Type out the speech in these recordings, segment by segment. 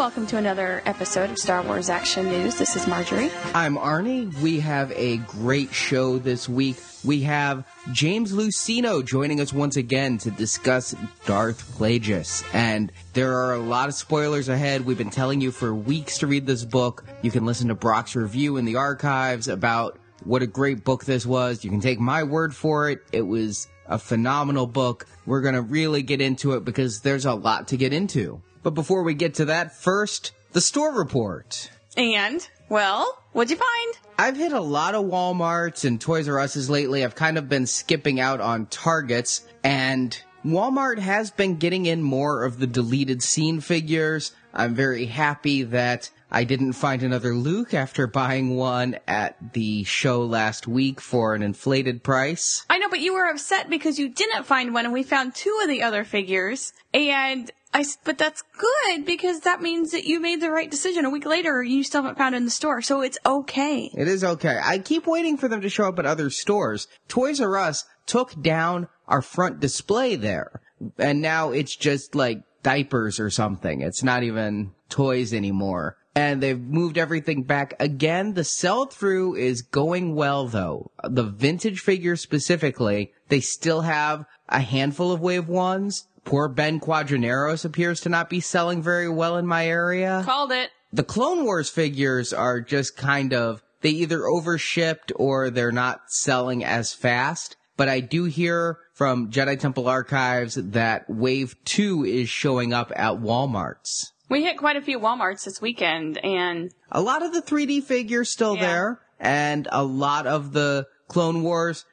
Welcome to another episode of Star Wars Action News. This is Marjorie. I'm Arnie. We have a great show this week. We have James Luceno joining us once again to discuss Darth Plagueis. And there are a lot of spoilers ahead. We've been telling you for weeks to read this book. You can listen to Brock's review in the archives about what a great book this was. You can take my word for it. It was a phenomenal book. We're going to really get into it because there's a lot to get into. But before we get to that, first, the store report. And, well, what'd you find? I've hit a lot of Walmarts and Toys R Us's lately. I've kind of been skipping out on Targets, and Walmart has been getting in more of the deleted scene figures. I'm very happy that I didn't find another Luke after buying one at the show last week for an inflated price. I know, but you were upset because you didn't find one and we found two of the other figures. And I, but that's good because that means that you made the right decision. A week later, you still haven't found it in the store, so it's okay. It is okay. I keep waiting for them to show up at other stores. Toys R Us took down our front display there, and now it's just like diapers or something. It's not even toys anymore. And they've moved everything back again. The sell through is going well though. The vintage figures specifically, they still have a handful of wave ones. Poor Ben Quadinaros appears to not be selling very well in my area Called it. the Clone Wars figures are just kind of they either overshipped or they're not selling as fast. But I do hear from Jedi Temple Archives that Wave 2 is showing up at Walmarts. We hit quite a few Walmarts this weekend and A lot of the 3D figures still Yeah. there and a lot of the Clone Wars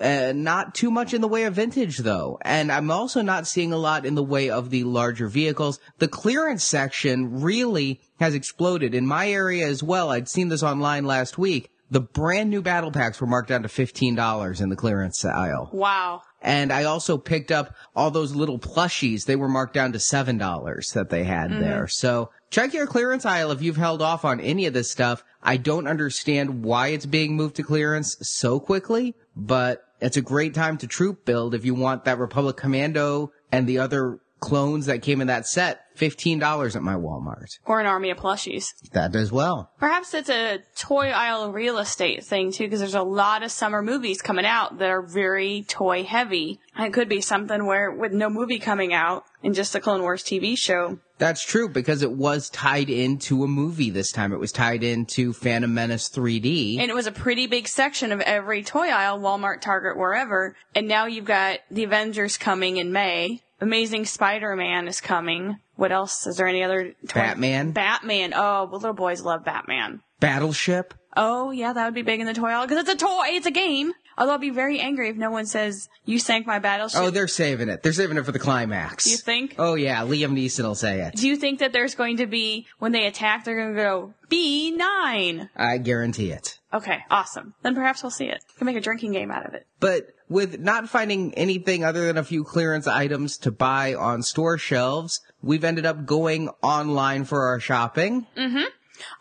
uh, not too much in the way of vintage though. And I'm also not seeing a lot in the way of the larger vehicles. The clearance section really has exploded in my area as well. I'd seen this online last week. The brand new battle packs were marked down to $15 in the clearance aisle. wow. And I also picked up all those little plushies. They were marked down to $7 that they had mm-hmm. there. So check your clearance aisle if you've held off on any of this stuff. I don't understand why it's being moved to clearance so quickly, but it's a great time to troop build if you want that Republic Commando and the other clones that came in that set. $15 at my Walmart. Or an army of plushies. That as well. Perhaps it's a toy aisle real estate thing too, because there's a lot of summer movies coming out that are very toy heavy. It could be something where, with no movie coming out and just the Clone Wars TV show, That's true because it was tied into a movie this time. It was tied into Phantom Menace 3D. and it was a pretty big section of every toy aisle, Walmart, Target, wherever. And now you've got the Avengers coming in May. Amazing Spider-Man is coming. What else? Is there any other toy? Batman. Batman. Oh, well, little boys love Batman. Battleship. Oh, yeah, that would be big in the toy aisle because it's a toy. It's a game. Although I'd be very angry if no one says you sank my battleship. Oh, they're saving it. They're saving it for the climax. You think? Oh yeah, Liam Neeson will say it. Do you think that there's going to be when they attack, they're going to go B nine? I guarantee it. Okay, awesome. Then perhaps we'll see it. We can make a drinking game out of it. But with not finding anything other than a few clearance items to buy on store shelves, we've ended up going online for our shopping. Mhm.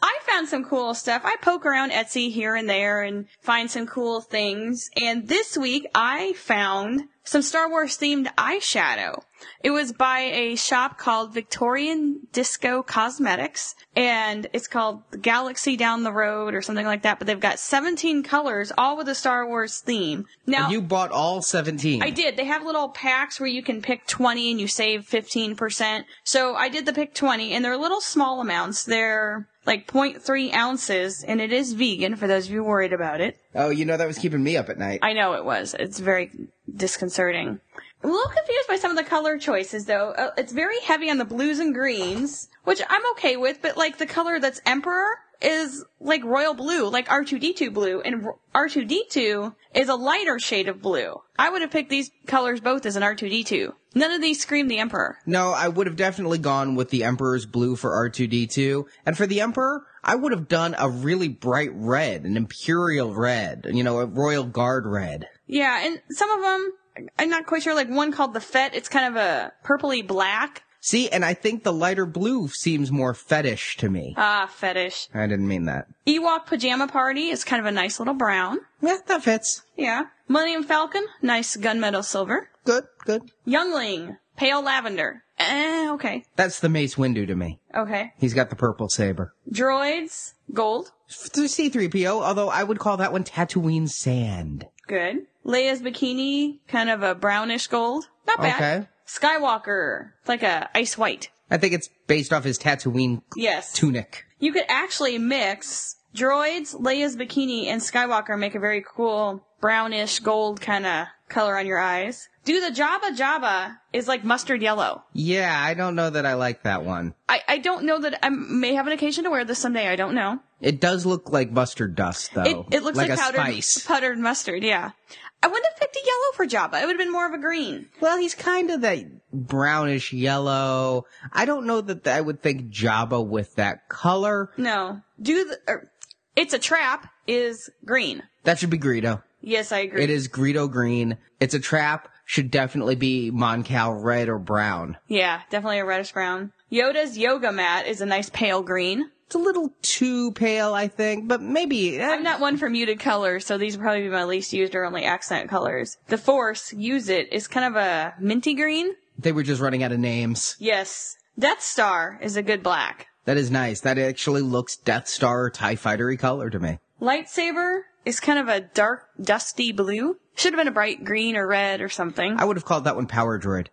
I found some cool stuff. I poke around Etsy here and there and find some cool things. And this week I found some Star Wars themed eyeshadow. It was by a shop called Victorian Disco Cosmetics and it's called Galaxy Down the Road or something like that, but they've got 17 colors all with a Star Wars theme. Now, You bought all 17. I did. They have little packs where you can pick 20 and you save 15%. So I did the pick 20 and they're little small amounts. They're like 0.3 ounces and it is vegan for those of you worried about it. Oh, you know that was keeping me up at night. I know it was. It's very disconcerting. I'm a little confused by some of the color choices though. Uh, it's very heavy on the blues and greens, which I'm okay with, but like the color that's Emperor is like royal blue, like R2D2 blue, and R2D2 is a lighter shade of blue. I would have picked these colors both as an R2D2. None of these scream the Emperor. No, I would have definitely gone with the Emperor's blue for R2D2. And for the Emperor, I would have done a really bright red, an Imperial red, you know, a Royal Guard red. Yeah, and some of them, I'm not quite sure, like one called the Fett, it's kind of a purpley black. See, and I think the lighter blue seems more fetish to me. Ah, fetish. I didn't mean that. Ewok Pajama Party is kind of a nice little brown. Yeah, that fits. Yeah. Millennium Falcon, nice gunmetal silver. Good, good. Youngling, pale lavender. Eh, okay. That's the Mace Windu to me. Okay. He's got the purple saber. Droids, gold. C3PO, although I would call that one Tatooine sand. Good. Leia's bikini, kind of a brownish gold. Not bad. Okay. Skywalker, it's like a ice white. I think it's based off his Tatooine Yes. tunic. You could actually mix droids, Leia's bikini, and Skywalker make a very cool brownish gold kind of color on your eyes. Do the Jabba Jabba is like mustard yellow. Yeah, I don't know that I like that one. I, I don't know that I may have an occasion to wear this someday. I don't know. It does look like mustard dust, though. It, it looks like, a powdered, spice. powdered mustard, yeah. I wouldn't have picked a yellow for Jabba. It would have been more of a green. Well, he's kind of that brownish yellow. I don't know that I would think Jabba with that color. No. Do the, er, it's a trap is green. That should be Greedo. Yes, I agree. It is Greedo green. It's a trap. Should definitely be Mon Cal red or brown. Yeah, definitely a reddish brown. Yoda's yoga mat is a nice pale green. It's a little too pale, I think, but maybe. eh, I'm not one for muted colors, so these would probably be my least used or only accent colors. The Force, use it, is kind of a minty green. They were just running out of names. Yes. Death Star is a good black. That is nice. That actually looks Death Star or TIE Fightery color to me. Lightsaber is kind of a dark, dusty blue. Should have been a bright green or red or something. I would have called that one Power Droid.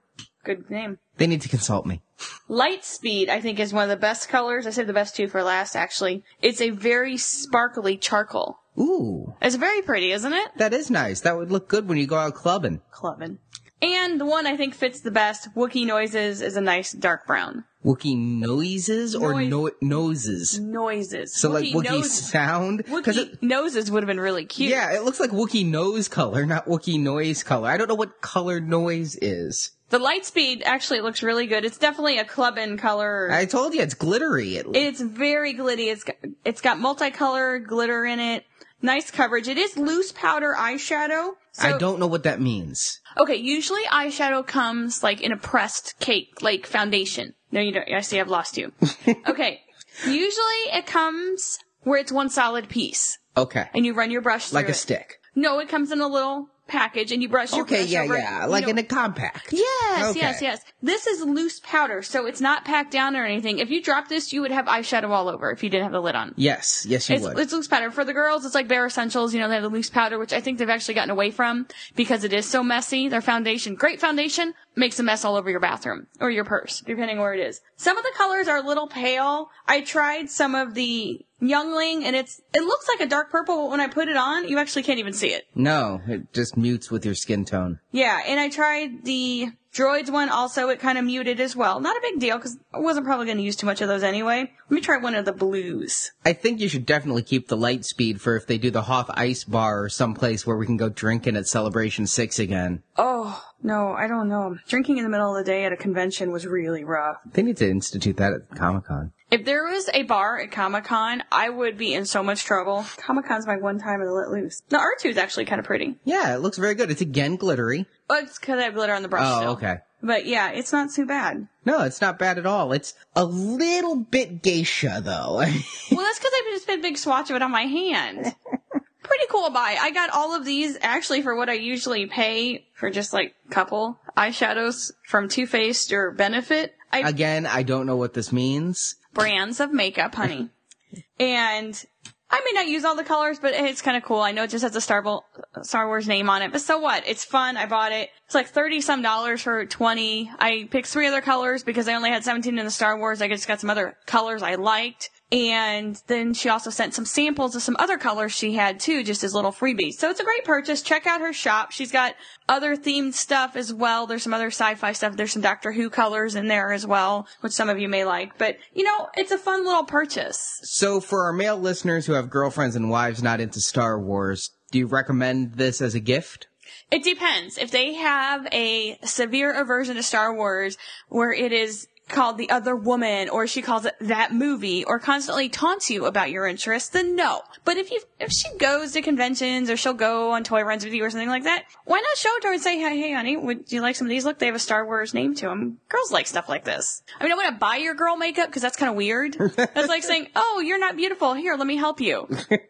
Good name. They need to consult me. Light speed, I think, is one of the best colors. I saved the best two for last, actually. It's a very sparkly charcoal. Ooh, It's very pretty, isn't it? that is nice. That would look good when you go out clubbing. Clubbing. And the one I think fits the best, Wookie Noises, is a nice dark brown. Wookie noises or Noise. no- noses? Noises. So like Wookie sound? Wookie it, noses would have been really cute. yeah, it looks like Wookie nose color, not Wookie noise color. I don't know what color noise is. The light speed actually looks really good. It's definitely a clubbing color. I told you it's glittery. It, it's very glitty. It's got, it's got multicolored glitter in it. Nice coverage. It is loose powder eyeshadow. So, I don't know what that means. Okay, usually eyeshadow comes like in a pressed cake, like foundation. No, you don't. I see I've lost you. okay. Usually it comes where it's one solid piece Okay. and you run your brush through Like a it. stick. No, it comes in a little package and you brush your Okay, brush yeah, over it, yeah. Like know- in a compact. Yes, Okay. yes, yes. This is loose powder, so it's not packed down or anything. If you drop this, you would have eyeshadow all over if you didn't have the lid on. Yes, yes, you It's, would. it's loose powder. For the girls, it's like Bare Escentuals. You know, they have the loose powder, which I think they've actually gotten away from because it is so messy. Their foundation, great foundation, makes a mess all over your bathroom or your purse, depending where it is. Some of the colors are a little pale. I tried some of the Youngling and it's, it looks like a dark purple, but when I put it on, you actually can't even see it. no, it just mutes with your skin tone. Yeah, and I tried the droids one also. It kind of muted as well. Not a big deal because I wasn't probably going to use too much of those anyway. Let me try one of the blues. I think you should definitely keep the light speed for if they do the Hoth Ice Bar or someplace where we can go drinking at Celebration 6 again. Oh, no, I don't know. Drinking in the middle of the day at a convention was really rough. They need to institute that at Comic Con. If there was a bar at Comic Con, I would be in so much trouble. Comic Con's my one time to let loose. The R2 is actually kind of pretty. Yeah, it looks very good. It's again glittery. Oh, it's because I have glitter on the brush Oh, still. okay. But yeah, it's not too bad. No, it's not bad at all. It's a little bit geisha though. Well, that's because I've just been a big swatch of it on my hand. Pretty cool buy. I got all of these actually for what I usually pay for just like couple eyeshadows from Too Faced or Benefit. I Again, I don't know what this means. Brands of makeup, honey. and I may not use all the colors, but it's kind of cool. I know it just has a Star, Bo- Star Wars name on it, but so what? It's fun. I bought it. It's like 30 some dollars for 20. I picked three other colors because I only had 17 in the Star Wars. I just got some other colors I liked. And then she also sent some samples of some other colors she had too, just as little freebies. So it's a great purchase. Check out her shop. She's got other themed stuff as well. There's some other sci-fi stuff. There's some Doctor Who colors in there as well, which some of you may like. But, you know, it's a fun little purchase. So for our male listeners who have girlfriends and wives not into Star Wars, do you recommend this as a gift? It depends. If they have a severe aversion to Star Wars where it is called The Other Woman or she calls it that movie or constantly taunts you about your interests, then no. But if you, if she goes to conventions or she'll go on toy runs with you or something like that, why not show it to her and say, hey, hey, honey, would you like some of these? Look, they have a Star Wars name to them. Girls like stuff like this. I mean, I want to buy your girl makeup because that's kind of weird. That's like saying, oh, you're not beautiful. Here, let me help you.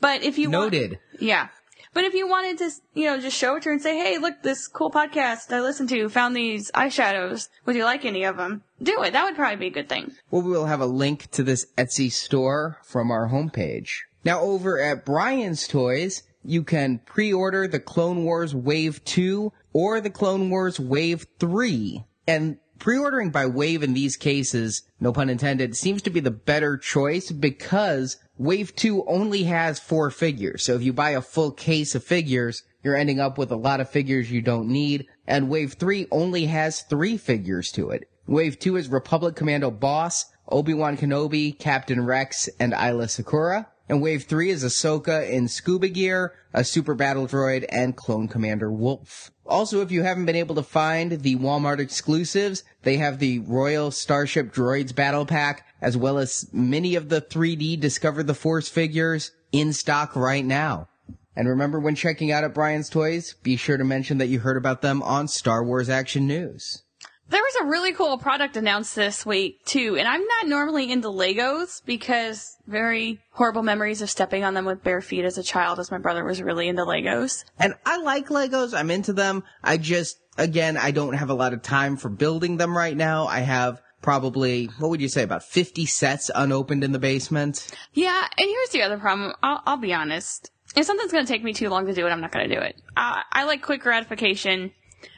But if you want- Noted. yeah. But if you wanted to, you know, just show it to her and say, hey, look, this cool podcast I listened to found these eyeshadows. Would you like any of them? Do it. That would probably be a good thing. Well, we will have a link to this Etsy store from our homepage. Now, over at Brian's Toys, you can pre-order the Clone Wars Wave 2 or the Clone Wars Wave 3. And pre-ordering by wave in these cases, no pun intended, seems to be the better choice because Wave 2 only has four figures. So if you buy a full case of figures, you're ending up with a lot of figures you don't need. And Wave 3 only has three figures to it. Wave 2 is Republic Commando Boss, Obi-Wan Kenobi, Captain Rex, and Aayla Secura. And Wave 3 is Ahsoka in scuba gear, a super battle droid, and Clone Commander Wolf. Also, if you haven't been able to find the Walmart exclusives, they have the Royal Starship Droids Battle Pack, as well as many of the 3D Discover the Force figures in stock right now. And remember when checking out at Brian's Toys, be sure to mention that you heard about them on Star Wars Action News. There was a really cool product announced this week too, and I'm not normally into Legos because very horrible memories of stepping on them with bare feet as a child as my brother was really into Legos. And I like Legos. I'm into them. I just, again, I don't have a lot of time for building them right now. I have probably, what would you say, about 50 sets unopened in the basement. Yeah, and here's the other problem. I'll, I'll be honest. If something's going to take me too long to do it, I'm not going to do it. Uh, I like quick gratification.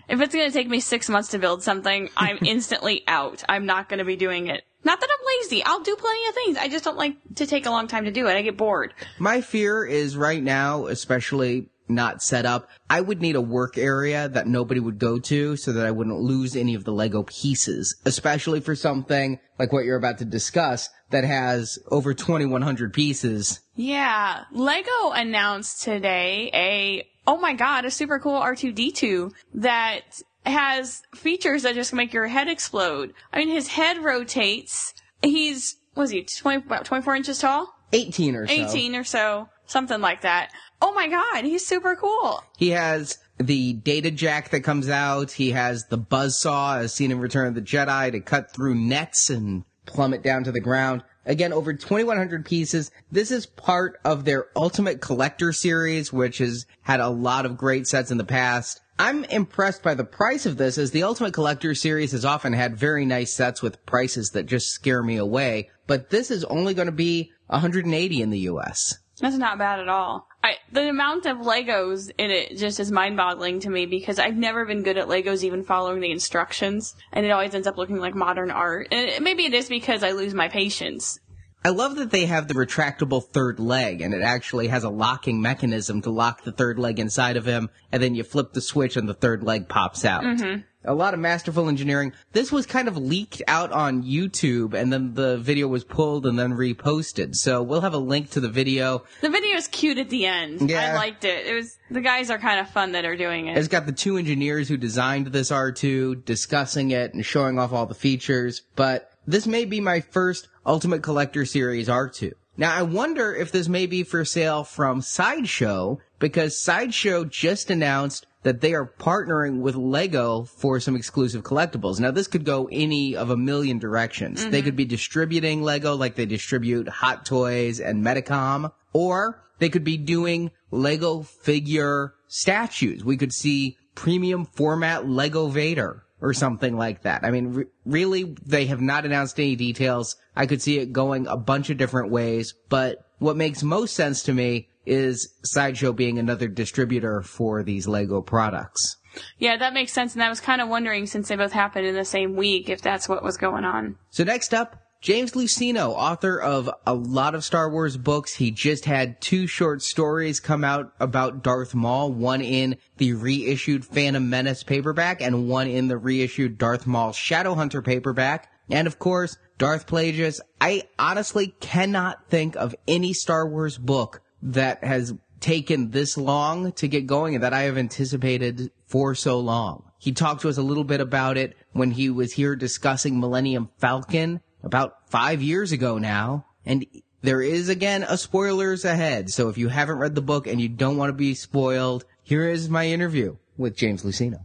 If it's going to take me six months to build something, I'm instantly out. I'm not going to be doing it. Not that I'm lazy. I'll do plenty of things. I just don't like to take a long time to do it. I get bored. My fear is right now, especially not set up, I would need a work area that nobody would go to so that I wouldn't lose any of the Lego pieces, especially for something like what you're about to discuss that has over 2100 pieces. Yeah. Lego announced today a, oh my god, a super cool R2D2 that has features that just make your head explode. I mean, his head rotates. He's, was he, 20, about 24 inches tall? 18 or so. 18 or so. Something like that. Oh my god, he's super cool. He has the data jack that comes out. He has the buzz saw as seen in Return of the Jedi to cut through nets and plummet down to the ground. Again, over 2100 pieces. This is part of their Ultimate Collector series, which has had a lot of great sets in the past. I'm impressed by the price of this as the Ultimate Collector series has often had very nice sets with prices that just scare me away, but this is only going to be 180 in the US. That's not bad at all. I, the amount of Legos in it just is mind-boggling to me because I've never been good at Legos even following the instructions, and it always ends up looking like modern art. And it- maybe it is because I lose my patience. I love that they have the retractable third leg and it actually has a locking mechanism to lock the third leg inside of him and then you flip the switch and the third leg pops out. Mm-hmm. A lot of masterful engineering. This was kind of leaked out on YouTube and then the video was pulled and then reposted. So we'll have a link to the video. The video is cute at the end. Yeah. I liked it. It was the guys are kind of fun that are doing it. It's got the two engineers who designed this R2 discussing it and showing off all the features, but this may be my first Ultimate Collector Series R2. Now I wonder if this may be for sale from Sideshow because Sideshow just announced that they are partnering with Lego for some exclusive collectibles. Now, this could go any of a million directions. They mm-hmm. could be distributing Lego like they distribute Hot Toys and Medicom, or they could be doing Lego figure statues. We could see premium format Lego Vader or something like that. I mean, re- really, they have not announced any details. I could see it going a bunch of different ways, but what makes most sense to me is Sideshow being another distributor for these Lego products. Yeah, that makes sense. And I was kind of wondering, since they both happened in the same week, if that's what was going on. So next up, James Luceno, author of a lot of Star Wars books. He just had two short stories come out about Darth Maul, one in the reissued Phantom Menace paperback and one in the reissued Darth Maul Shadowhunter paperback. And of course, Darth Plagueis. I honestly cannot think of any Star Wars book that has taken this long to get going and that I have anticipated for so long. He talked to us a little bit about it when he was here discussing Millennium Falcon about five years ago now. And there is again a spoilers ahead. So if you haven't read the book and you don't want to be spoiled, here is my interview with James Luceno.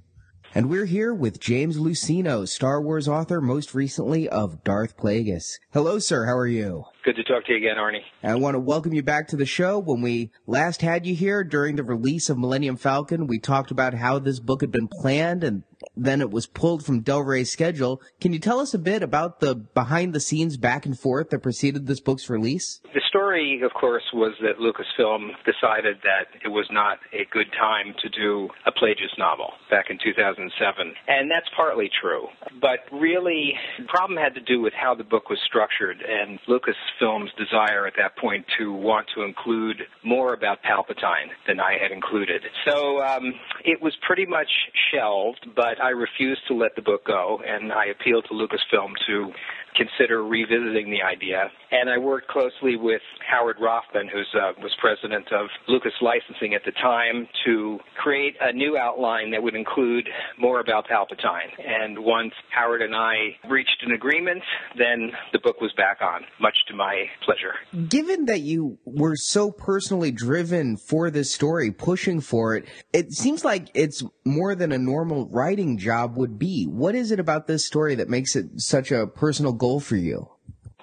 And we're here with James Luceno, Star Wars author, most recently of Darth Plagueis. Hello, sir. How are you? Good to talk to you again, Arnie. I want to welcome you back to the show. When we last had you here during the release of Millennium Falcon, we talked about how this book had been planned and then it was pulled from Del Rey's schedule. Can you tell us a bit about the behind the scenes back and forth that preceded this book's release? The story, of course, was that Lucasfilm decided that it was not a good time to do a Plagueis novel back in 2007. And that's partly true. But really, the problem had to do with how the book was structured and Lucasfilm's desire at that point to want to include more about Palpatine than I had included. So um, it was pretty much shelved, but I refused to let the book go, and I appealed to Lucasfilm to consider revisiting the idea. And I worked closely with Howard Roffman, who uh, was president of Lucas Licensing at the time, to create a new outline that would include more about Palpatine. And once Howard and I reached an agreement, then the book was back on, much to my pleasure. Given that you were so personally driven for this story, pushing for it, it seems like it's more than a normal writing job would be. What is it about this story that makes it such a personal goal for you?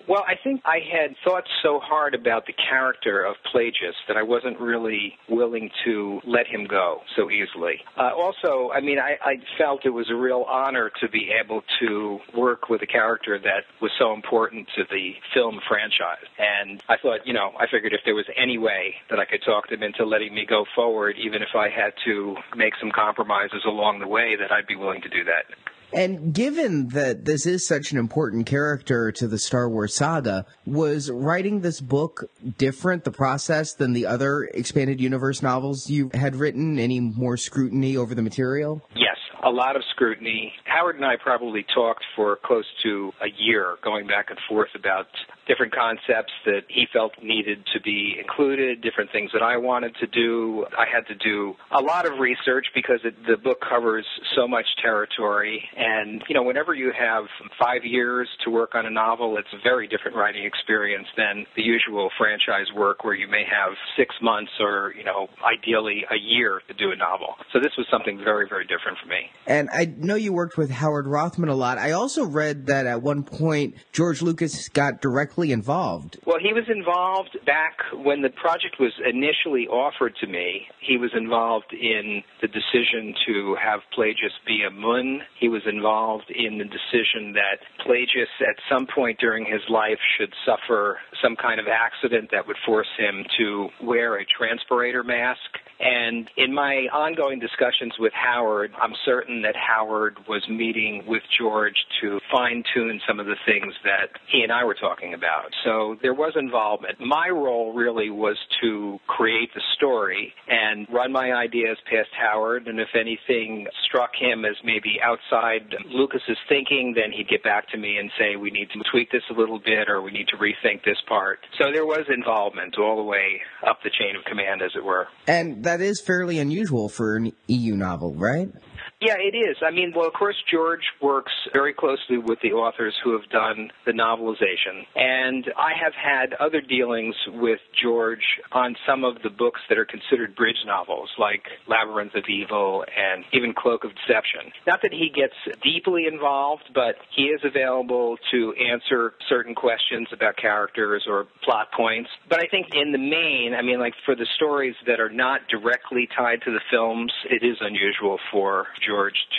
Well, I think I had thought so hard about the character of Plagueis that I wasn't really willing to let him go so easily. Uh, also, I mean, I, I felt it was a real honor to be able to work with a character that was so important to the film franchise. And I thought, you know, I figured if there was any way that I could talk them into letting me go forward, even if I had to make some compromises along the way, that I'd be willing to do that. And given that this is such an important character to the Star Wars saga, was writing this book different, the process, than the other expanded universe novels you had written? Any more scrutiny over the material? Yes, a lot of scrutiny. Howard and I probably talked for close to a year, going back and forth about different concepts that he felt needed to be included, different things that I wanted to do. I had to do a lot of research because it, the book covers so much territory. And, you know, whenever you have five years to work on a novel, it's a very different writing experience than the usual franchise work where you may have six months or, you know, ideally a year to do a novel. So this was something very, very different for me. And I know you worked with Howard Roffman a lot. I also read that at one point George Lucas got directly involved. Well, he was involved back when the project was initially offered to me. He was involved in the decision to have Plagueis be a Muun. He was involved in the decision that Plagueis at some point during his life should suffer some kind of accident that would force him to wear a transpirator mask. And in my ongoing discussions with Howard, I'm certain that Howard was meeting with George to fine tune some of the things that he and I were talking about. So there was involvement. My role really was to create the story and run my ideas past Howard. And if anything struck him as maybe outside Lucas's thinking, then he'd get back to me and say, we need to tweak this a little bit or we need to rethink this part. So there was involvement all the way up the chain of command, as it were. And that is fairly unusual for an EU novel, right? Yeah, it is. I mean, well, of course, George works very closely with the authors who have done the novelization. And I have had other dealings with George on some of the books that are considered bridge novels, like Labyrinth of Evil and even Cloak of Deception. Not that he gets deeply involved, but he is available to answer certain questions about characters or plot points. But I think in the main, I mean, like for the stories that are not directly tied to the films, it is unusual for George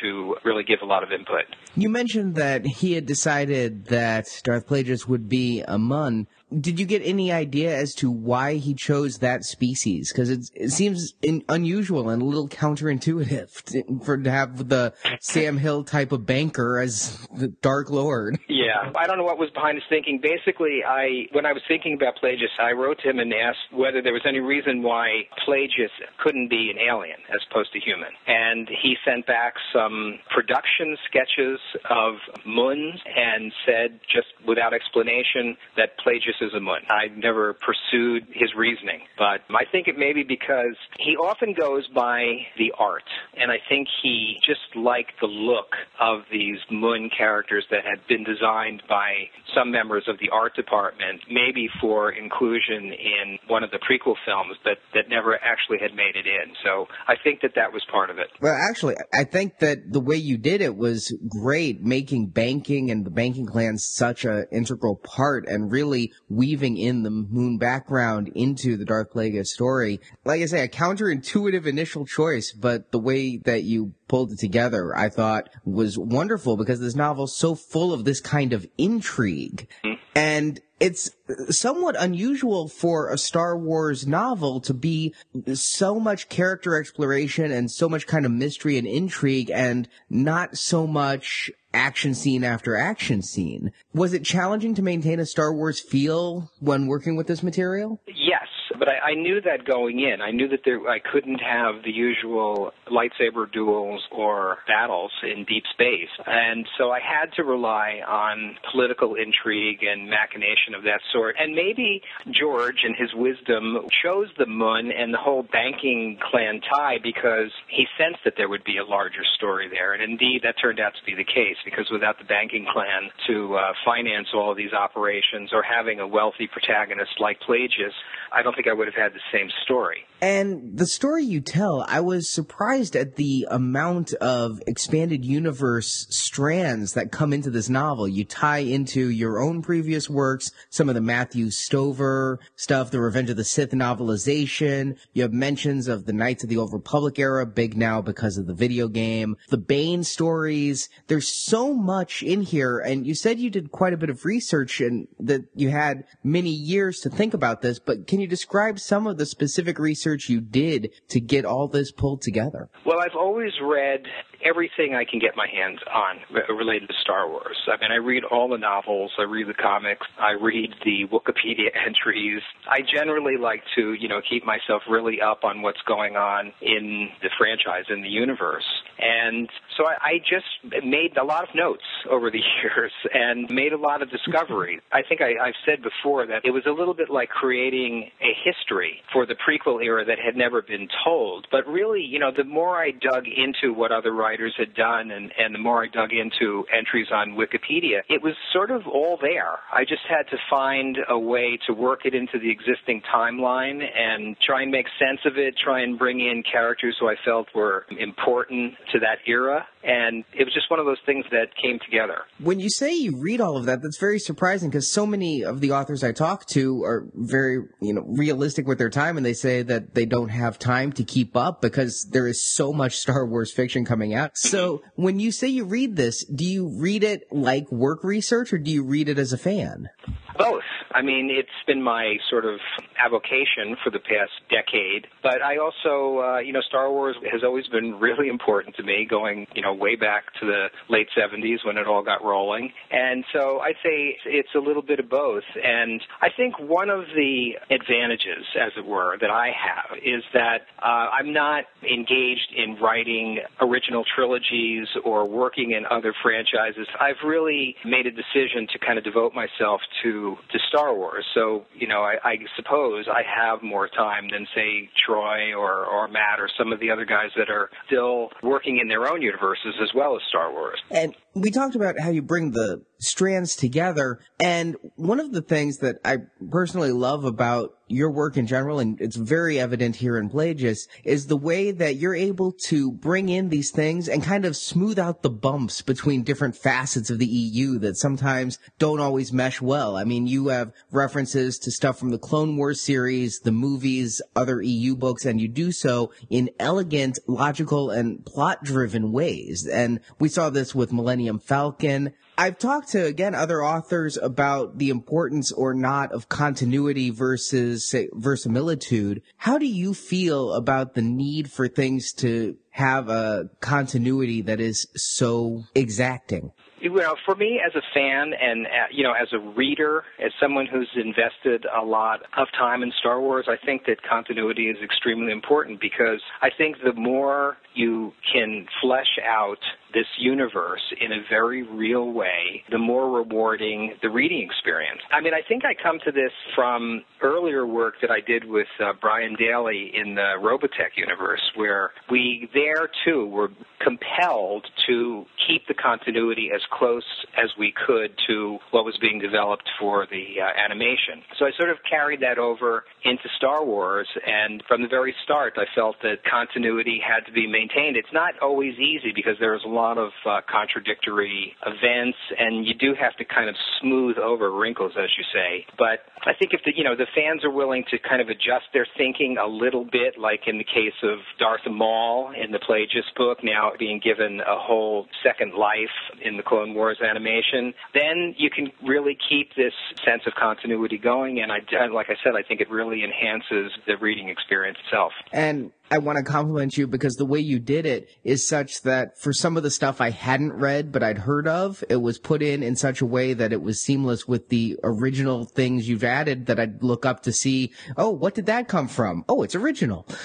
to really give a lot of input. You mentioned that he had decided that Darth Plagueis would be a Muun did you get any idea as to why he chose that species? Because it seems in, unusual and a little counterintuitive to, for to have the Sam Hill type of banker as the Dark Lord. Yeah, I don't know what was behind his thinking. Basically, I when I was thinking about Plagueis, I wrote to him and asked whether there was any reason why Plagueis couldn't be an alien as opposed to human. And he sent back some production sketches of Muuns and said, just without explanation, that Plagueis I never pursued his reasoning, but I think it may be because he often goes by the art, and I think he just liked the look of these Muun characters that had been designed by some members of the art department, maybe for inclusion in one of the prequel films, but that never actually had made it in. So I think that that was part of it. Well, actually, I think that the way you did it was great, making banking and the banking clan such an integral part and really weaving in the Muun background into the Darth Plagueis story. Like I say, a counterintuitive initial choice, but the way that you pulled it together, I thought was wonderful because this novel's so full of this kind of intrigue. Mm-hmm. And it's somewhat unusual for a Star Wars novel to be so much character exploration and so much kind of mystery and intrigue and not so much action scene after action scene. Was it challenging to maintain a Star Wars feel when working with this material? Yes, but I, I knew that going in. I knew that there, I couldn't have the usual lightsaber duels or battles in deep space. And so I had to rely on political intrigue and machination of that sort. And maybe George, in his wisdom, chose the Muun and the whole banking clan tie because he sensed that there would be a larger story there. And indeed, that turned out to be the case because without the banking clan to uh, finance all of these operations or having a wealthy protagonist like Plagueis, I don't think I would have had the same story. And the story you tell, I was surprised at the amount of expanded universe strands that come into this novel. You tie into your own previous works, some of the Matthew Stover stuff, the Revenge of the Sith novelization. You have mentions of the Knights of the Old Republic era, big now because of the video game. The Bane stories. There's so much in here, and you said you did quite a bit of research and that you had many years to think about this, but can you describe some of the specific research you did to get all this pulled together? Well, I've always read everything I can get my hands on related to Star Wars. I mean, I read all the novels, I read the comics, I read the Wikipedia entries. I generally like to, you know, keep myself really up on what's going on in the franchise, in the universe. And so I, I just made a lot of notes over the years and made a lot of discoveries. I think I, I've said before that it was a little bit like creating a history for the prequel era that had never been told. But really, you know, the more I dug into what other writers had done and, and the more I dug into entries on Wikipedia, it was sort of all there. I just had to find a way to work it into the existing timeline and try and make sense of it, try and bring in characters who I felt were important to that era. And it was just one of those things that came together. When you say you read all of that, that's very surprising because so many of the authors I talk to are very, you know, realistic with their time and they say that they don't have time to keep up because there is so much Star Wars fiction coming out. So when you say you read this, do you read it like work research or do you read it as a fan? Both. I mean, it's been my sort of avocation for the past decade, but I also, uh, you know, Star Wars has always been really important to me, going, you know, way back to the late 70s when it all got rolling. And so I'd say it's a little bit of both. And I think one of the advantages, as it were, that I have is that uh, I'm not engaged in writing original trilogies or working in other franchises. I've really made a decision to kind of devote myself to to Star Wars. So, you know, I, I suppose suppose I have more time than say Troy or or Matt or some of the other guys that are still working in their own universes as well as Star Wars. And we talked about how you bring the strands together. And one of the things that I personally love about your work in general, and it's very evident here in Plagueis, is the way that you're able to bring in these things and kind of smooth out the bumps between different facets of the EU that sometimes don't always mesh well. I mean, you have references to stuff from the Clone Wars series, the movies, other EU books, and you do so in elegant, logical, and plot driven ways. And we saw this with Millennium Falcon. I've talked to, again, other authors about the importance or not of continuity versus say, verisimilitude. How do you feel about the need for things to have a continuity that is so exacting? Well, for me as a fan and uh, you know as a reader, as someone who's invested a lot of time in Star Wars, I think that continuity is extremely important because I think the more you can flesh out this universe in a very real way, the more rewarding the reading experience. I mean, I think I come to this from earlier work that I did with uh, Brian Daley in the Robotech universe, where we there too were compelled to keep the continuity as close as we could to what was being developed for the uh, animation. So I sort of carried that over into Star Wars, and from the very start, I felt that continuity had to be maintained. It's not always easy because there's a lot of uh, contradictory events, and you do have to kind of smooth over wrinkles, as you say. But I think if the you know the fans are willing to kind of adjust their thinking a little bit, like in the case of Darth Maul in the Plagueis book, now being given a whole second life in the Clone Wars animation, then you can really keep this sense of continuity going. And I, like I said, I think it really enhances the reading experience itself. And I want to compliment you because the way you did it is such that for some of the stuff I hadn't read but I'd heard of, it was put in in such a way that it was seamless with the original things you've added that I'd look up to see, oh, what did that come from? Oh, it's original.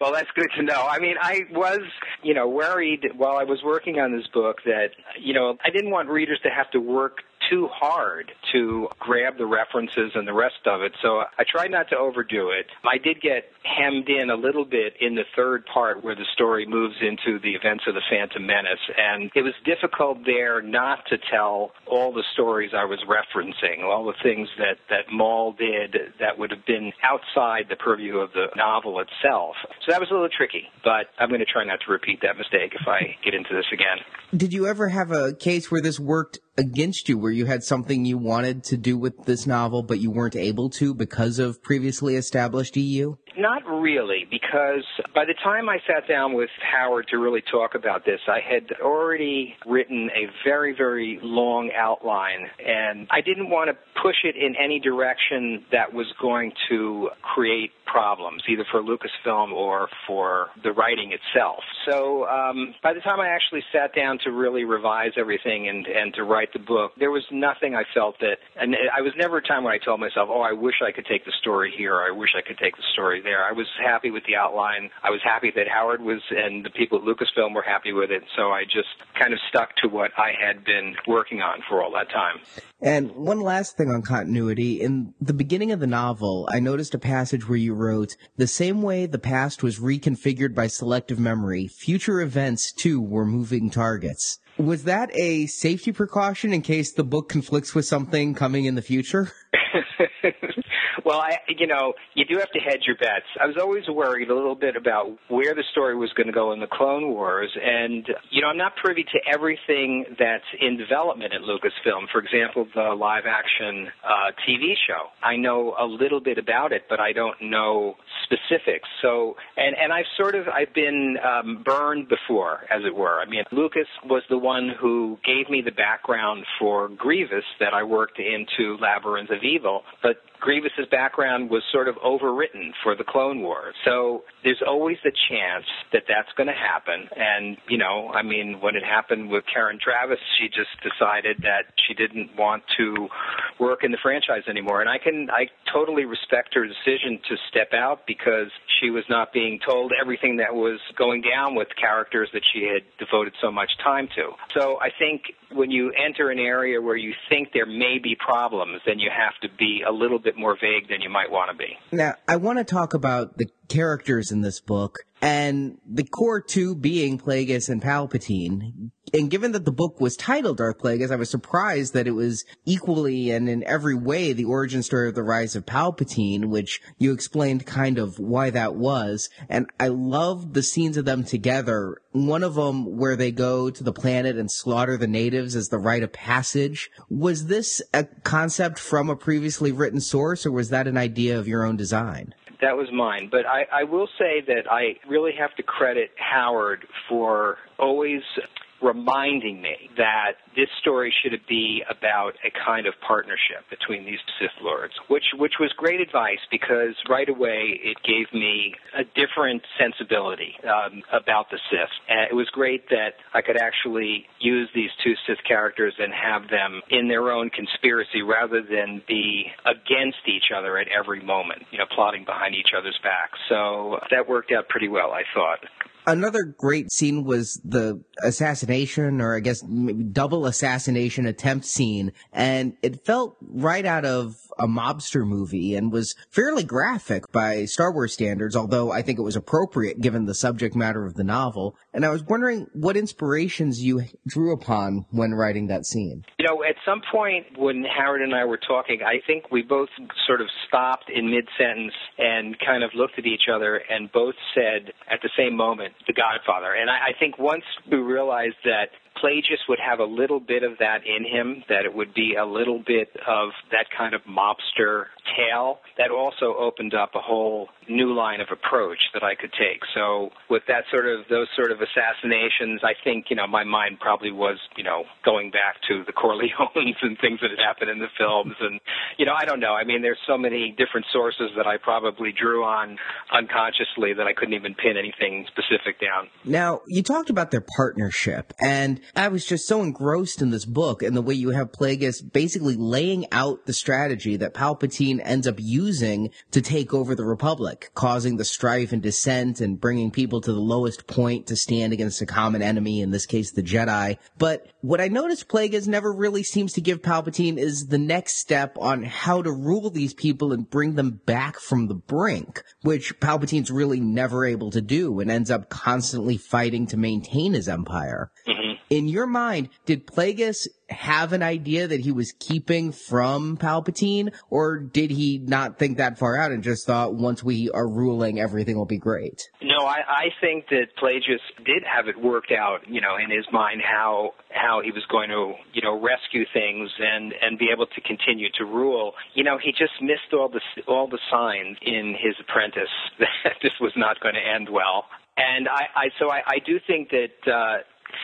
Well, that's good to know. I mean, I was, you know, worried while I was working on this book that, you know, I didn't want readers to have to work too hard to grab the references and the rest of it. So I tried not to overdo it. I did get hemmed in a little bit in the third part where the story moves into the events of the Phantom Menace. And it was difficult there not to tell all the stories I was referencing, all the things that, that Maul did that would have been outside the purview of the novel itself. So that was a little tricky, but I'm going to try not to repeat that mistake if I get into this again. Did you ever have a case where this worked against you, where you had something you wanted to do with this novel, but you weren't able to because of previously established EU? Not really, because by the time I sat down with Howard to really talk about this, I had already written a very, very long outline, and I didn't want to push it in any direction that was going to create problems, either for Lucasfilm or for the writing itself. So um, by the time I actually sat down to really revise everything and, and to write the book, there was nothing I felt that, and I was never a time when I told myself, oh, I wish I could take the story here, or I wish I could take the story there. I was happy with the outline. I was happy that Howard was and the people at Lucasfilm were happy with it. So I just kind of stuck to what I had been working on for all that time. And one last thing on continuity. In the beginning of the novel, I noticed a passage where you wrote, the same way the past was reconfigured by selective memory, future events too were moving targets. Was that a safety precaution in case the book conflicts with something coming in the future? well, I, you know, you do have to hedge your bets. I was always worried a little bit about where the story was going to go in the Clone Wars, and you know, I'm not privy to everything that's in development at Lucasfilm. For example, the live-action uh, TV show. I know a little bit about it, but I don't know specifics. So, and and I've sort of I've been um, burned before, as it were. I mean, Lucas was the one who gave me the background for Grievous that I worked into Labyrinth of Evil, but Grievous's background was sort of overwritten for the Clone Wars. So there's always the chance that that's going to happen. And, you know, I mean, when it happened with Karen Traviss, she just decided that she didn't want to work in the franchise anymore. And I can, I totally respect her decision to step out because she was not being told everything that was going down with characters that she had devoted so much time to. So I think when you enter an area where you think there may be problems, then you have to be a little bit more vague than you might want to be. Now, I want to talk about the characters in this book and the core two being Plagueis and Palpatine. And given that the book was titled Darth Plagueis, I was surprised that it was equally and in every way the origin story of the rise of Palpatine, which you explained kind of why that was. And I loved the scenes of them together. One of them where they go to the planet and slaughter the natives as the rite of passage. Was this a concept from a previously written source or was that an idea of your own design? That was mine. But I, I will say that I really have to credit Howard for always reminding me that this story should be about a kind of partnership between these Sith Lords, which which was great advice because right away it gave me a different sensibility um, about the Sith. And it was great that I could actually use these two Sith characters and have them in their own conspiracy rather than be against each other at every moment, you know, plotting behind each other's backs. So that worked out pretty well, I thought. Another great scene was the assassination, or I guess double assassination attempt scene, and it felt right out of a mobster movie and was fairly graphic by Star Wars standards, although I think it was appropriate given the subject matter of the novel. And I was wondering what inspirations you drew upon when writing that scene. You know, at some point when Howard and I were talking, I think we both sort of stopped in mid sentence and kind of looked at each other and both said at the same moment, The Godfather. And I, I think once we realized that Plagueis would have a little bit of that in him, that it would be a little bit of that kind of mobster tale. That also opened up a whole new line of approach that I could take. So with that sort of those sort of assassinations, I think you know my mind probably was you know going back to the Corleones and things that had happened in the films, and you know I don't know. I mean, there's so many different sources that I probably drew on unconsciously that I couldn't even pin anything specific down. Now you talked about their partnership, and I was just so engrossed in this book and the way you have Plagueis basically laying out the strategy that Palpatine ends up using to take over the Republic, causing the strife and dissent and bringing people to the lowest point to stand against a common enemy, in this case the Jedi. But what I noticed Plagueis never really seems to give Palpatine is the next step on how to rule these people and bring them back from the brink, which Palpatine's really never able to do and ends up constantly fighting to maintain his empire. Mm-hmm. In your mind, did Plagueis have an idea that he was keeping from Palpatine, or did he not think that far out and just thought once we are ruling, everything will be great? No, I, I think that Plagueis did have it worked out, you know, in his mind how how he was going to, you know, rescue things and and be able to continue to rule. You know, he just missed all the all the signs in his apprentice that this was not going to end well. And I, I so I, I do think that. Uh,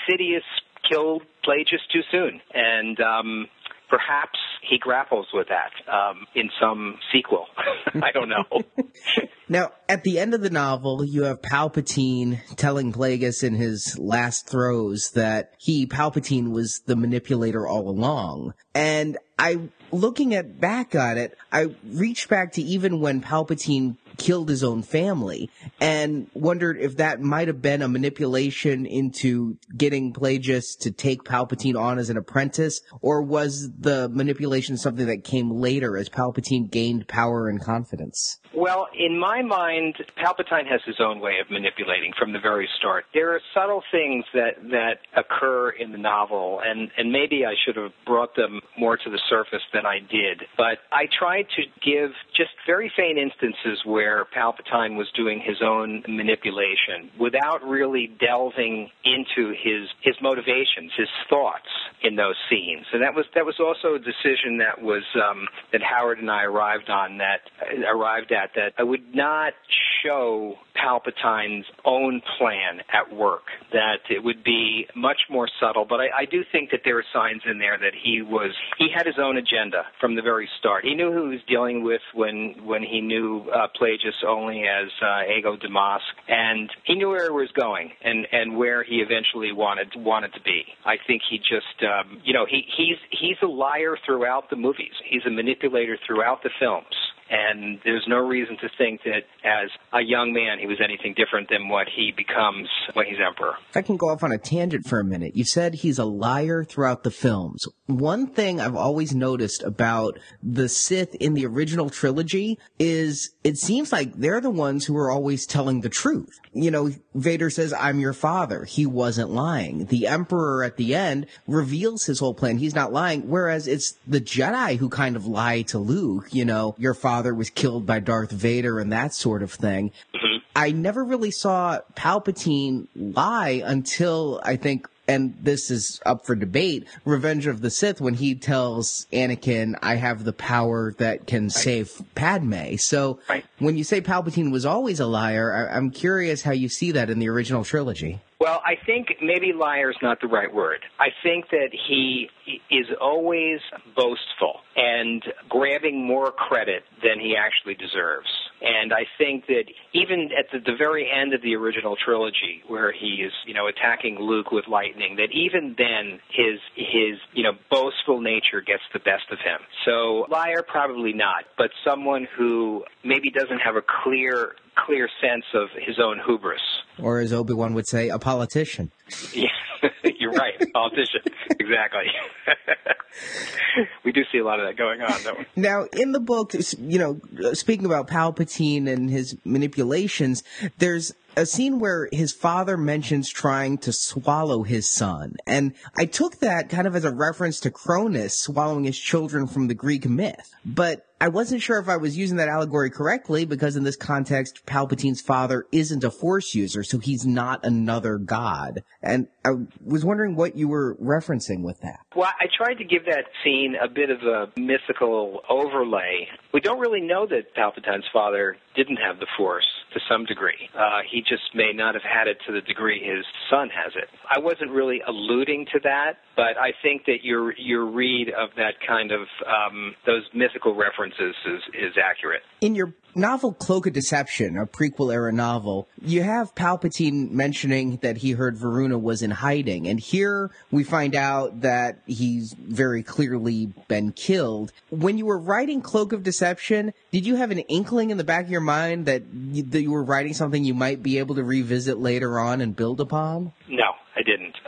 Sidious killed Plagueis too soon, and um, perhaps he grapples with that um, in some sequel. I don't know. now, at the end of the novel, you have Palpatine telling Plagueis in his last throes that he, Palpatine, was the manipulator all along. And I, looking at back on it, I reached back to even when Palpatine killed his own family and wondered if that might have been a manipulation into getting Plagueis to take Palpatine on as an apprentice, or was the manipulation something that came later as Palpatine gained power and confidence? Well, in my mind, Palpatine has his own way of manipulating from the very start. There are subtle things that, that occur in the novel, and, and maybe I should have brought them more to the surface than I did. But I tried to give just very faint instances where Palpatine was doing his own manipulation without really delving into his his motivations, his thoughts in those scenes. And that was that was also a decision that was um, that Howard and I arrived on that arrived at that I would not show Palpatine's own plan at work, that it would be much more subtle. But I, I do think that there are signs in there that he was he had his own agenda from the very start. He knew who he was dealing with when when he knew uh, Plagueis only as uh, Hego Damask, and he knew where he was going and and where he eventually wanted wanted to be. I think he just um, you know he he's he's a liar throughout the movies. He's a manipulator throughout the films and there's no reason to think that as a young man he was anything different than what he becomes when he's emperor. If I can go off on a tangent for a minute, you said he's a liar throughout the films. One thing I've always noticed about the Sith in the original trilogy is it seems like they're the ones who are always telling the truth. You know, Vader says, I'm your father. He wasn't lying. The Emperor at the end reveals his whole plan. He's not lying. Whereas it's the Jedi who kind of lie to Luke, you know, your father was killed by Darth Vader and that sort of thing. Mm-hmm. I never really saw Palpatine lie until I think and this is up for debate, Revenge of the Sith, when he tells Anakin, I have the power that can right. save Padme. So right. when you say Palpatine was always a liar, I- I'm curious how you see that in the original trilogy. Well, I think maybe liar is not the right word. I think that he is always boastful and grabbing more credit than he actually deserves. And I think that even at the, the very end of the original trilogy, where he is, you know, attacking Luke with lightning, that even then his his you know boastful nature gets the best of him. So liar, probably not, but someone who maybe doesn't have a clear clear sense of his own hubris. Or as Obi Wan would say, a politician. Yeah, you're right, politician. exactly. we do see a lot of that going on, don't we? Now, in the book, you know, uh, speaking about Palpatine and his manipulations, there's a scene where his father mentions trying to swallow his son. And I took that kind of as a reference to Cronus swallowing his children from the Greek myth. But I wasn't sure if I was using that allegory correctly because in this context, Palpatine's father isn't a force user, so he's not another god. And I was wondering what you were referencing with that. Well, I tried to give that scene a bit of a mythical overlay. We don't really know that Palpatine's father didn't have the force to some degree. Uh, he just may not have had it to the degree his son has it. I wasn't really alluding to that, but I think that your your read of that kind of um, those mythical references is is accurate. In your novel Cloak of Deception, a prequel era novel, you have Palpatine mentioning that he heard Veruna was in hiding, and here we find out that he's very clearly been killed. When you were writing Cloak of Deception, did you have an inkling in the back of your mind that you, that you were writing something you might be able to revisit later on and build upon? No.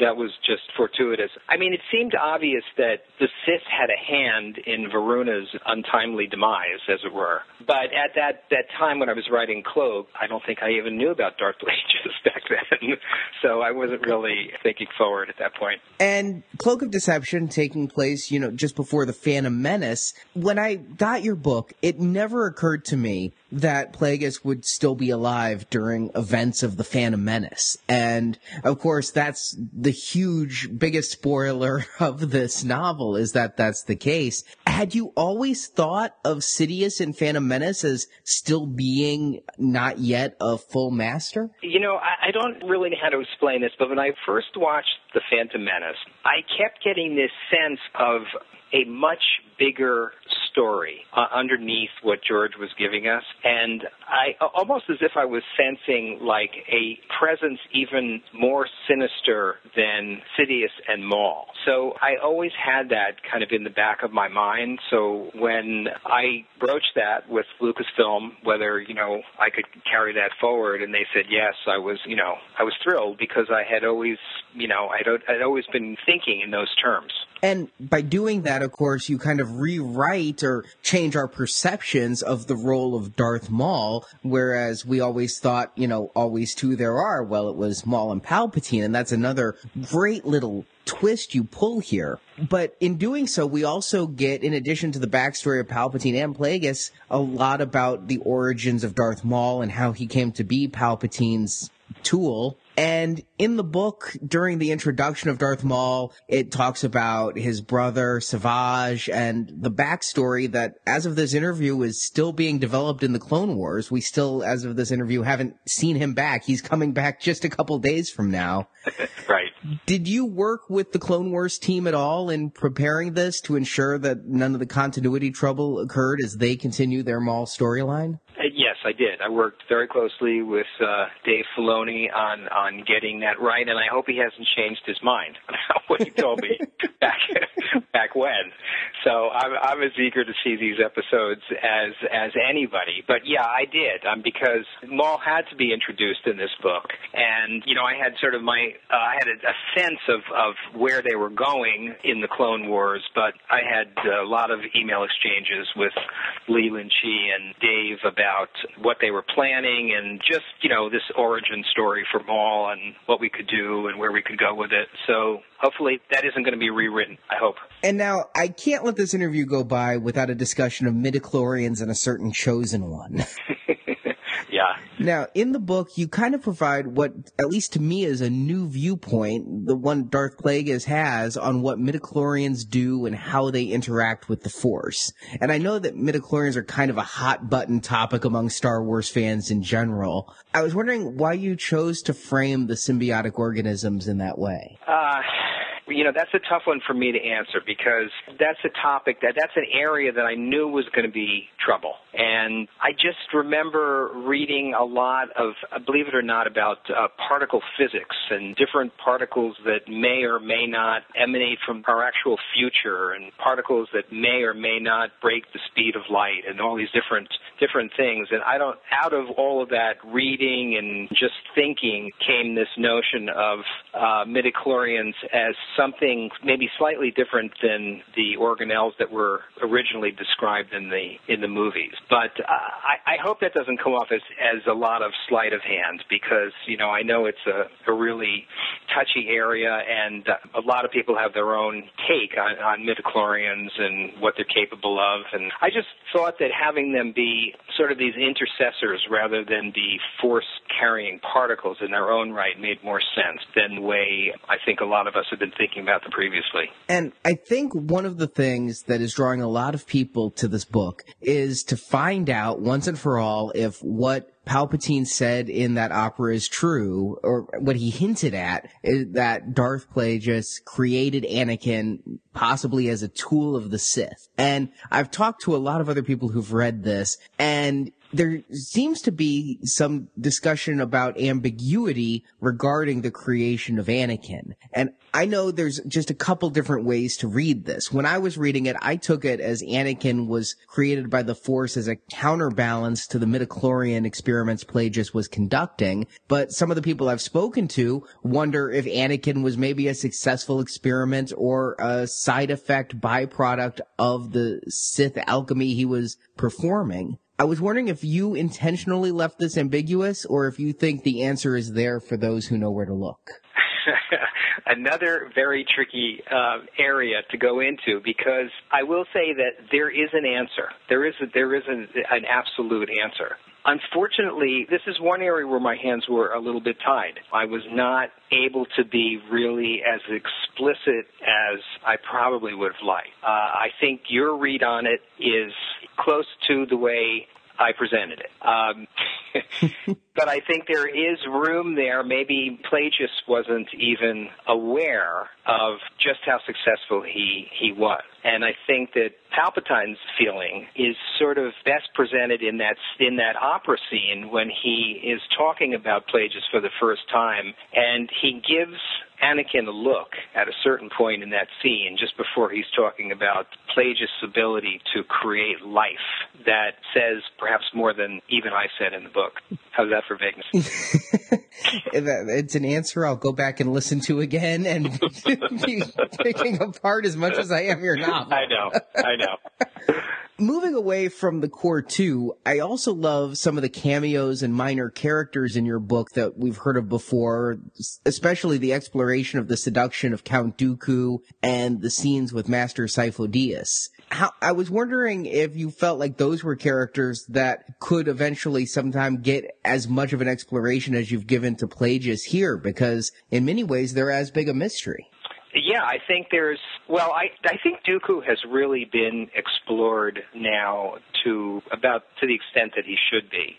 That was just fortuitous. I mean, it seemed obvious that the Sith had a hand in Veruna's untimely demise, as it were. But at that, that time when I was writing Cloak, I don't think I even knew about Darth Plagueis back then. so I wasn't really thinking forward at that point. And Cloak of Deception taking place, you know, just before the Phantom Menace. When I got your book, it never occurred to me that Plagueis would still be alive during events of the Phantom Menace. And of course, that's the huge, biggest spoiler of this novel is that that's the case. Had you always thought of Sidious and Phantom Menace as still being not yet a full master? You know, I, I don't really know how to explain this, but when I first watched The Phantom Menace, I kept getting this sense of a much bigger story uh, underneath what George was giving us. And I almost as if I was sensing like a presence even more sinister than Sidious and Maul. So I always had that kind of in the back of my mind. So when I broached that with Lucasfilm, whether, you know, I could carry that forward and they said yes, I was, you know, I was thrilled because I had always, you know, I'd, I'd always been thinking in those terms. And by doing that, of course, you kind of rewrite or change our perceptions of the role of Darth Maul, whereas we always thought, you know, always two there are. Well, it was Maul and Palpatine, and that's another great little twist you pull here. But in doing so, we also get, in addition to the backstory of Palpatine and Plagueis, a lot about the origins of Darth Maul and how he came to be Palpatine's tool And in the book, during the introduction of Darth Maul, it talks about his brother Savage and the backstory that, as of this interview, is still being developed in the Clone Wars. We still, as of this interview, haven't seen him back. He's coming back just a couple days from now. right. Did you work with the Clone Wars team at all in preparing this to ensure that none of the continuity trouble occurred as they continue their Maul storyline? I did. I worked very closely with uh, Dave Filoni on on getting that right, and I hope he hasn't changed his mind about what he told me back back when. So I'm I'm as eager to see these episodes as as anybody. But yeah, I did um, because Maul had to be introduced in this book, and you know I had sort of my uh, I had a, a sense of of where they were going in the Clone Wars, but I had a lot of email exchanges with Leland Chee and Dave about what they were planning and just, you know, this origin story for Maul and what we could do and where we could go with it. So hopefully that isn't going to be rewritten, I hope. And now I can't let this interview go by without a discussion of midichlorians and a certain chosen one. Now, in the book, you kind of provide what, at least to me, is a new viewpoint, the one Darth Plagueis has on what midichlorians do and how they interact with the Force. And I know that midichlorians are kind of a hot button topic among Star Wars fans in general. I was wondering why you chose to frame the symbiotic organisms in that way. Uh, you know, that's a tough one for me to answer because that's a topic that that's an area that I knew was going to be trouble. And I just remember reading a lot of, believe it or not, about uh, particle physics and different particles that may or may not emanate from our actual future and particles that may or may not break the speed of light and all these different different things. And I don't out of all of that reading and just thinking came this notion of uh, midichlorians as something maybe slightly different than the organelles that were originally described in the in the movies. But uh, I, I hope that doesn't come off as as a lot of sleight of hand because you know I know it's a, a really touchy area and uh, a lot of people have their own take on, on midichlorians and what they're capable of. And I just thought that having them be sort of these intercessors rather than be force carrying particles in their own right made more sense than the way I think a lot of us have been thinking about them previously. And I think one of the things that is drawing a lot of people to this book is to find out once and for all if what Palpatine said in that opera is true, or what he hinted at is that Darth Plagueis created Anakin possibly as a tool of the Sith. And I've talked to a lot of other people who've read this, and there seems to be some discussion about ambiguity regarding the creation of Anakin. And I know there's just a couple different ways to read this. When I was reading it, I took it as Anakin was created by the Force as a counterbalance to the midichlorian experiments Plagueis was conducting. But some of the people I've spoken to wonder if Anakin was maybe a successful experiment or a side effect byproduct of the Sith alchemy he was performing. I was wondering if you intentionally left this ambiguous or if you think the answer is there for those who know where to look. Another very tricky uh, area to go into because I will say that there is an answer. There is a, there is an, an absolute answer. Unfortunately, this is one area where my hands were a little bit tied. I was not able to be really as explicit as I probably would have liked. Uh, I think your read on it is close to the way I presented it. Um, but I think there is room there. Maybe Plagueis wasn't even aware of just how successful he, he was. And I think that Palpatine's feeling is sort of best presented in that in that opera scene when he is talking about Plagueis for the first time, and he gives Anakin a look at a certain point in that scene, just before he's talking about Plagueis' ability to create life, that says perhaps more than even I said in the book. How's that for vagueness? it's an answer I'll go back and listen to again and be picking apart as much as I am your novel. I know, I know. Moving away from the core two, I also love some of the cameos and minor characters in your book that we've heard of before, especially the exploration of the seduction of Count Dooku and the scenes with Master Sifo-Dyas. How, I was wondering if you felt like those were characters that could eventually sometime get as much of an exploration as you've given to Plagueis here, because in many ways they're as big a mystery. Yeah, I think there's well, I I think Dooku has really been explored now to about to the extent that he should be.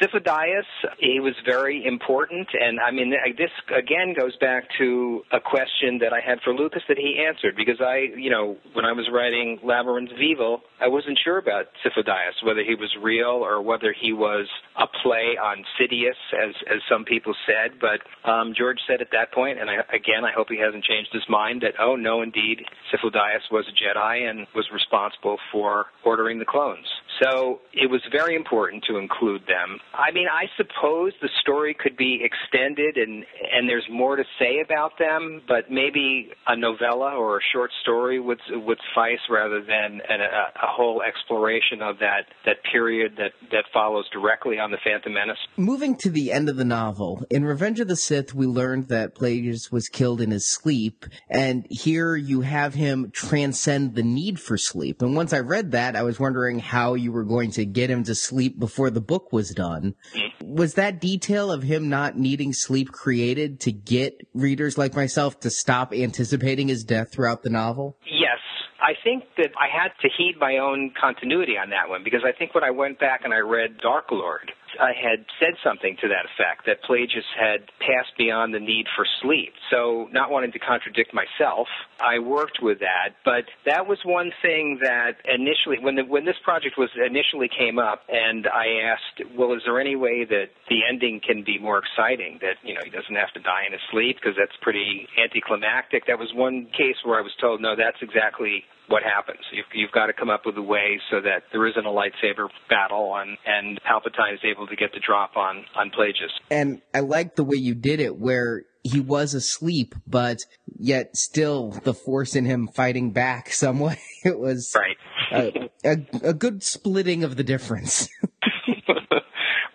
Sifo-Dyas, he was very important, and I mean, this again goes back to a question that I had for Lucas that he answered because I, you know, when I was writing Labyrinth of Evil, I wasn't sure about Sifo-Dyas, whether he was real or whether he was a play on Sidious, as as some people said. But um, George said at that point, and I, again, I hope he hasn't changed his mind that oh no, indeed, Sifo-Dyas was a Jedi and was responsible for ordering the clones. So it was very important to include them. I mean, I suppose the story could be extended and and there's more to say about them, but maybe a novella or a short story would would suffice rather than an, a, a whole exploration of that that period that that follows directly on the Phantom Menace. Moving to the end of the novel, in Revenge of the Sith, we learned that Plagueis was killed in his sleep, and here you have him transcend the need for sleep. And once I read that, I was wondering how you were going to get him to sleep before the book was done. Mm-hmm. Was that detail of him not needing sleep created to get readers like myself to stop anticipating his death throughout the novel? Yes. I think that I had to heed my own continuity on that one because I think when I went back and I read Dark Lord, I had said something to that effect that Plagueis had passed beyond the need for sleep. So, not wanting to contradict myself, I worked with that. But that was one thing that initially, when the, when this project was initially came up, and I asked, well, is there any way that the ending can be more exciting? That you know he doesn't have to die in his sleep because that's pretty anticlimactic. That was one case where I was told, no, that's exactly what happens. You've, you've got to come up with a way so that there isn't a lightsaber battle and, and Palpatine is able to get the drop on, on Plagueis. And I like the way you did it where he was asleep, but yet still the force in him fighting back some way. It was right. a, a, a good splitting of the difference.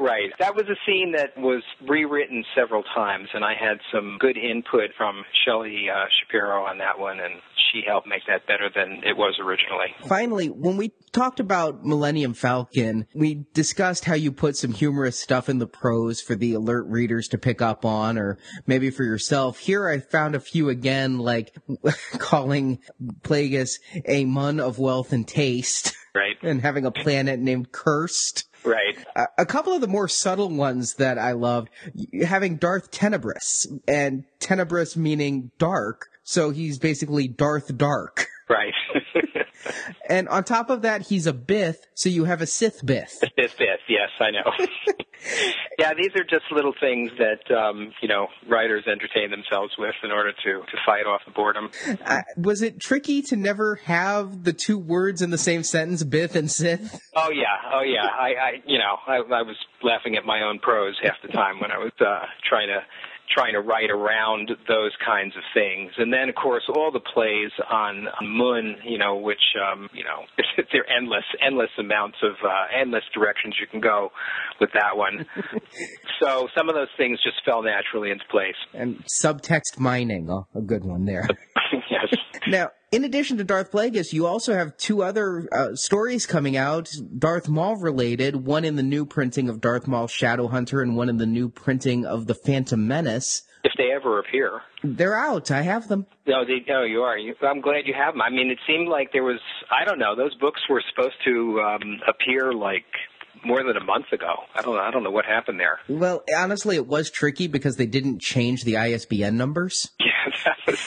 Right. That was a scene that was rewritten several times, and I had some good input from Shelly uh, Shapiro on that one, and she helped make that better than it was originally. Finally, when we talked about Millennium Falcon, we discussed how you put some humorous stuff in the prose for the alert readers to pick up on, or maybe for yourself. Here I found a few again, like calling Plagueis a Muun of wealth and taste. Right. And having a planet named Cursed. Right. Uh, a couple of the more subtle ones that I loved, having Darth Tenebrous, and Tenebrous meaning dark, so he's basically Darth Dark. Right. and on top of that, he's a Bith, so you have a Sith Bith. A Sith Bith, yes, I know. yeah, these are just little things that um, you know writers entertain themselves with in order to to fight off the boredom. Uh, was it tricky to never have the two words in the same sentence, Bith and Sith? Oh yeah, oh yeah. I, I you know, I, I was laughing at my own prose half the time when I was uh, trying to trying to write around those kinds of things. And then, of course, all the plays on, on Muun, you know, which, um, you know, there are endless, endless amounts of, uh, endless directions you can go with that one. so some of those things just fell naturally into place. And subtext mining, oh, a good one there. yes. Now, in addition to Darth Plagueis, you also have two other uh, stories coming out, Darth Maul related, one in the new printing of Darth Maul Shadowhunter and one in the new printing of The Phantom Menace. If they ever appear. They're out. I have them. No, they, no, you are. You, I'm glad you have them. I mean, it seemed like there was, I don't know, those books were supposed to um, appear like more than a month ago. I don't know. I don't know what happened there. Well, honestly, it was tricky because they didn't change the ISBN numbers. Yeah, that was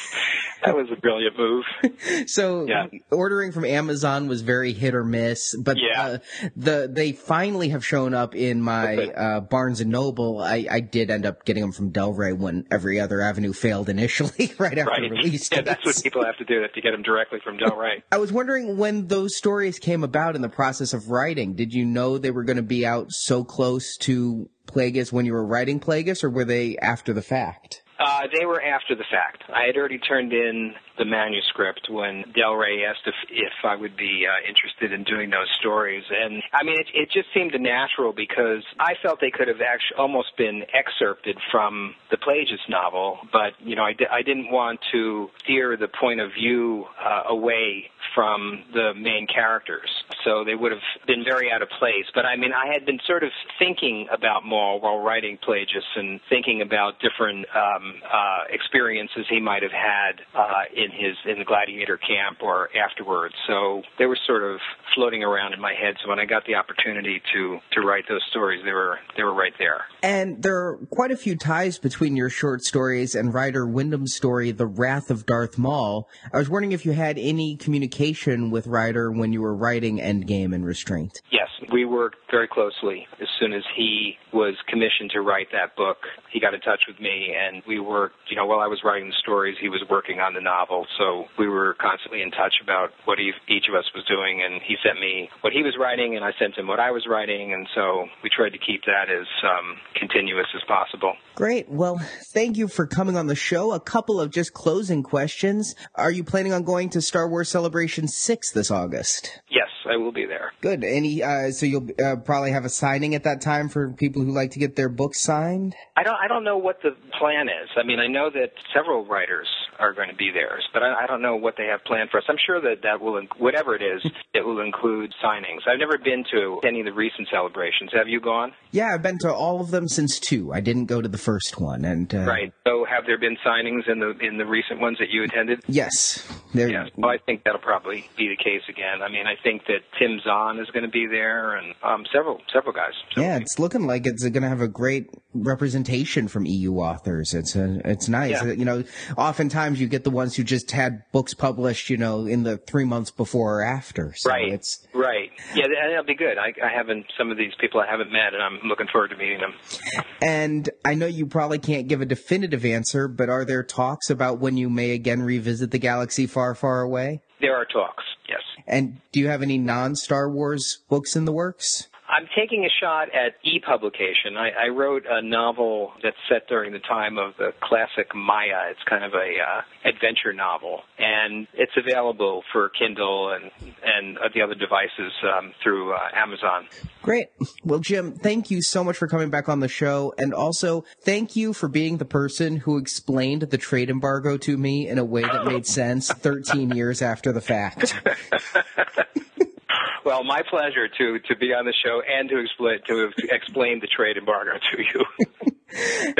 that was a brilliant move. so Yeah. ordering from Amazon was very hit or miss, but Yeah. uh, the they finally have shown up in my Okay. uh, Barnes and Noble. I, I did end up getting them from Del Rey when every other avenue failed initially, right after Right. release. Yeah, that's what people have to do. They have to get them directly from Del Rey. I was wondering when those stories came about in the process of writing. Did you know they were going to be out so close to Plagueis when you were writing Plagueis, or were they after the fact? Uh, they were after the fact. I had already turned in the manuscript when Del Rey asked if if I would be uh, interested in doing those stories, and I mean it, it just seemed natural because I felt they could have actually almost been excerpted from the Plagueis novel, but you know I, di- I didn't want to steer the point of view uh, away from the main characters. So they would have been very out of place. But I mean, I had been sort of thinking about Maul while writing Plagueis and thinking about different um, uh, experiences he might have had uh, in his in the gladiator camp or afterwards. So they were sort of floating around in my head. So when I got the opportunity to to write those stories, they were they were right there. And there are quite a few ties between your short stories and Ryder Windham's story, The Wrath of Darth Maul. I was wondering if you had any communication with Ryder when you were writing Endgame and Restraint. Yes, we worked very closely. As soon as he was commissioned to write that book, he got in touch with me, and we worked. You know, while I was writing the stories, he was working on the novel, so we were constantly in touch about what he, each of us was doing. And he sent me what he was writing, and I sent him what I was writing, and so we tried to keep that as um, continuous as possible. Great. Well, thank you for coming on the show. A couple of just closing questions. Are you planning on going to Star Wars Celebration 6 this August? Yes, I will be there. Good. Any, uh, so you'll uh, probably have a signing at that time for people who like to get their books signed? I don't. I don't know what the plan is. I mean, I know that several writers are going to be there, but I, I don't know what they have planned for us. I'm sure that that will, whatever it is, it will include signings. I've never been to any of the recent celebrations. Have you gone? Yeah, I've been to all of them since two. I didn't go to the first one, and uh, right. So, have there been signings in the in the recent ones that you attended? Yes. There, yes. Well, I think that'll probably be the case again. I mean, I think that Tim Zahn is going to be there, and um, several several guys. yeah, it's looking like it's going to have a great representation from EU authors. It's a, it's nice. Yeah. You know, oftentimes you get the ones who just had books published, you know, in the three months before or after. So right. It's right. Yeah, that- that'll be good. I, I haven't some of these people I haven't met, and I'm looking forward to meeting them. and I know you probably can't give a definitive answer, but are there talks about when you may again revisit the galaxy far, far away? There are talks. Yes. And do you have any non-Star Wars books in the works? I'm taking a shot at e-publication. I, I wrote a novel that's set during the time of the classic Maya. It's kind of a uh, adventure novel, and it's available for Kindle and and uh, the other devices um, through uh, Amazon. Great. Well, Jim, thank you so much for coming back on the show. And also, thank you for being the person who explained the trade embargo to me in a way that made sense 13 years after the fact. Well, my pleasure to to be on the show and to explain to explain the trade embargo to you.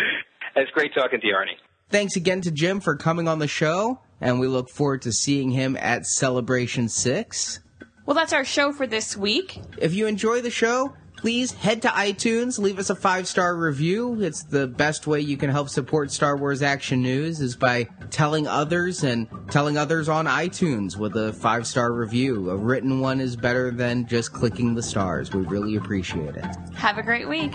it's great talking to you, Arnie. Thanks again to Jim for coming on the show, and we look forward to seeing him at Celebration 6. Well, that's our show for this week. If you enjoy the show, please head to iTunes, leave us a five star review. It's the best way you can help support Star Wars Action News is by telling others and telling others on iTunes with a five star review. A written one is better than just clicking the stars. We really appreciate it. Have a great week.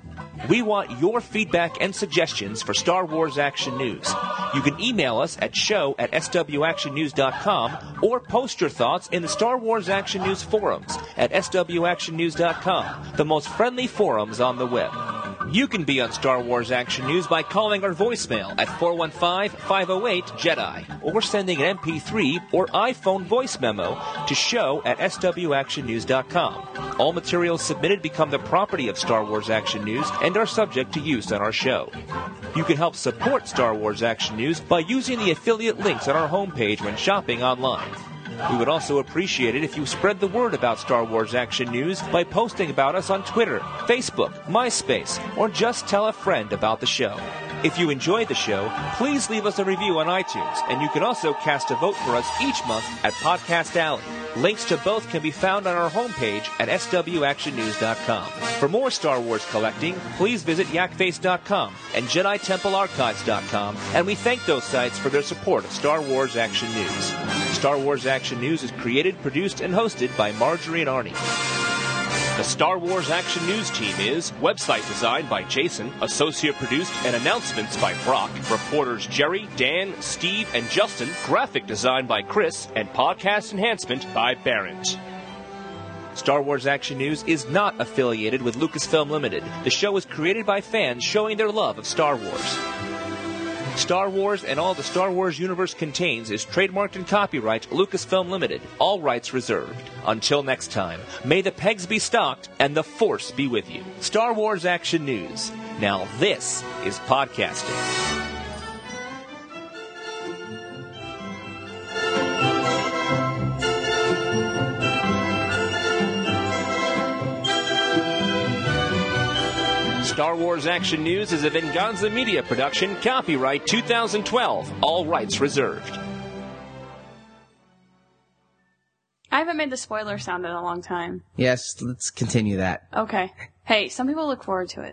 We want your feedback and suggestions for Star Wars Action News. You can email us at show at swactionnews.com or post your thoughts in the Star Wars Action News forums at swactionnews.com, the most friendly forums on the web. You can be on Star Wars Action News by calling our voicemail at 415-508-JEDI or sending an MP3 or iPhone voice memo to show at swactionnews.com. All materials submitted become the property of Star Wars Action News and are subject to use on our show. You can help support Star Wars Action News by using the affiliate links on our homepage when shopping online. We would also appreciate it if you spread the word about Star Wars Action News by posting about us on Twitter, Facebook, MySpace, or just tell a friend about the show. If you enjoyed the show, please leave us a review on iTunes, and you can also cast a vote for us each month at Podcast Alley. Links to both can be found on our homepage at swactionnews.com. For more Star Wars collecting, please visit yakface.com and JediTempleArchives.com, and we thank those sites for their support of Star Wars Action News. Star Wars Action News is created, produced, and hosted by Marjorie and Arnie. The Star Wars Action News team is website designed by Jason, associate produced and announcements by Brock, reporters Jerry, Dan, Steve, and Justin, graphic design by Chris, and podcast enhancement by Barrett. Star Wars Action News is not affiliated with Lucasfilm Limited. The show is created by fans showing their love of Star Wars. Star Wars and all the Star Wars universe contains is trademarked and copyright Lucasfilm Limited, all rights reserved. Until next time, may the pegs be stocked and the Force be with you. Star Wars Action News. Now this is podcasting. Star Wars Action News is a Venganza Media production, copyright 2012, all rights reserved. I haven't made the spoiler sound in a long time. Yes, let's continue that. Okay. Hey, some people look forward to it.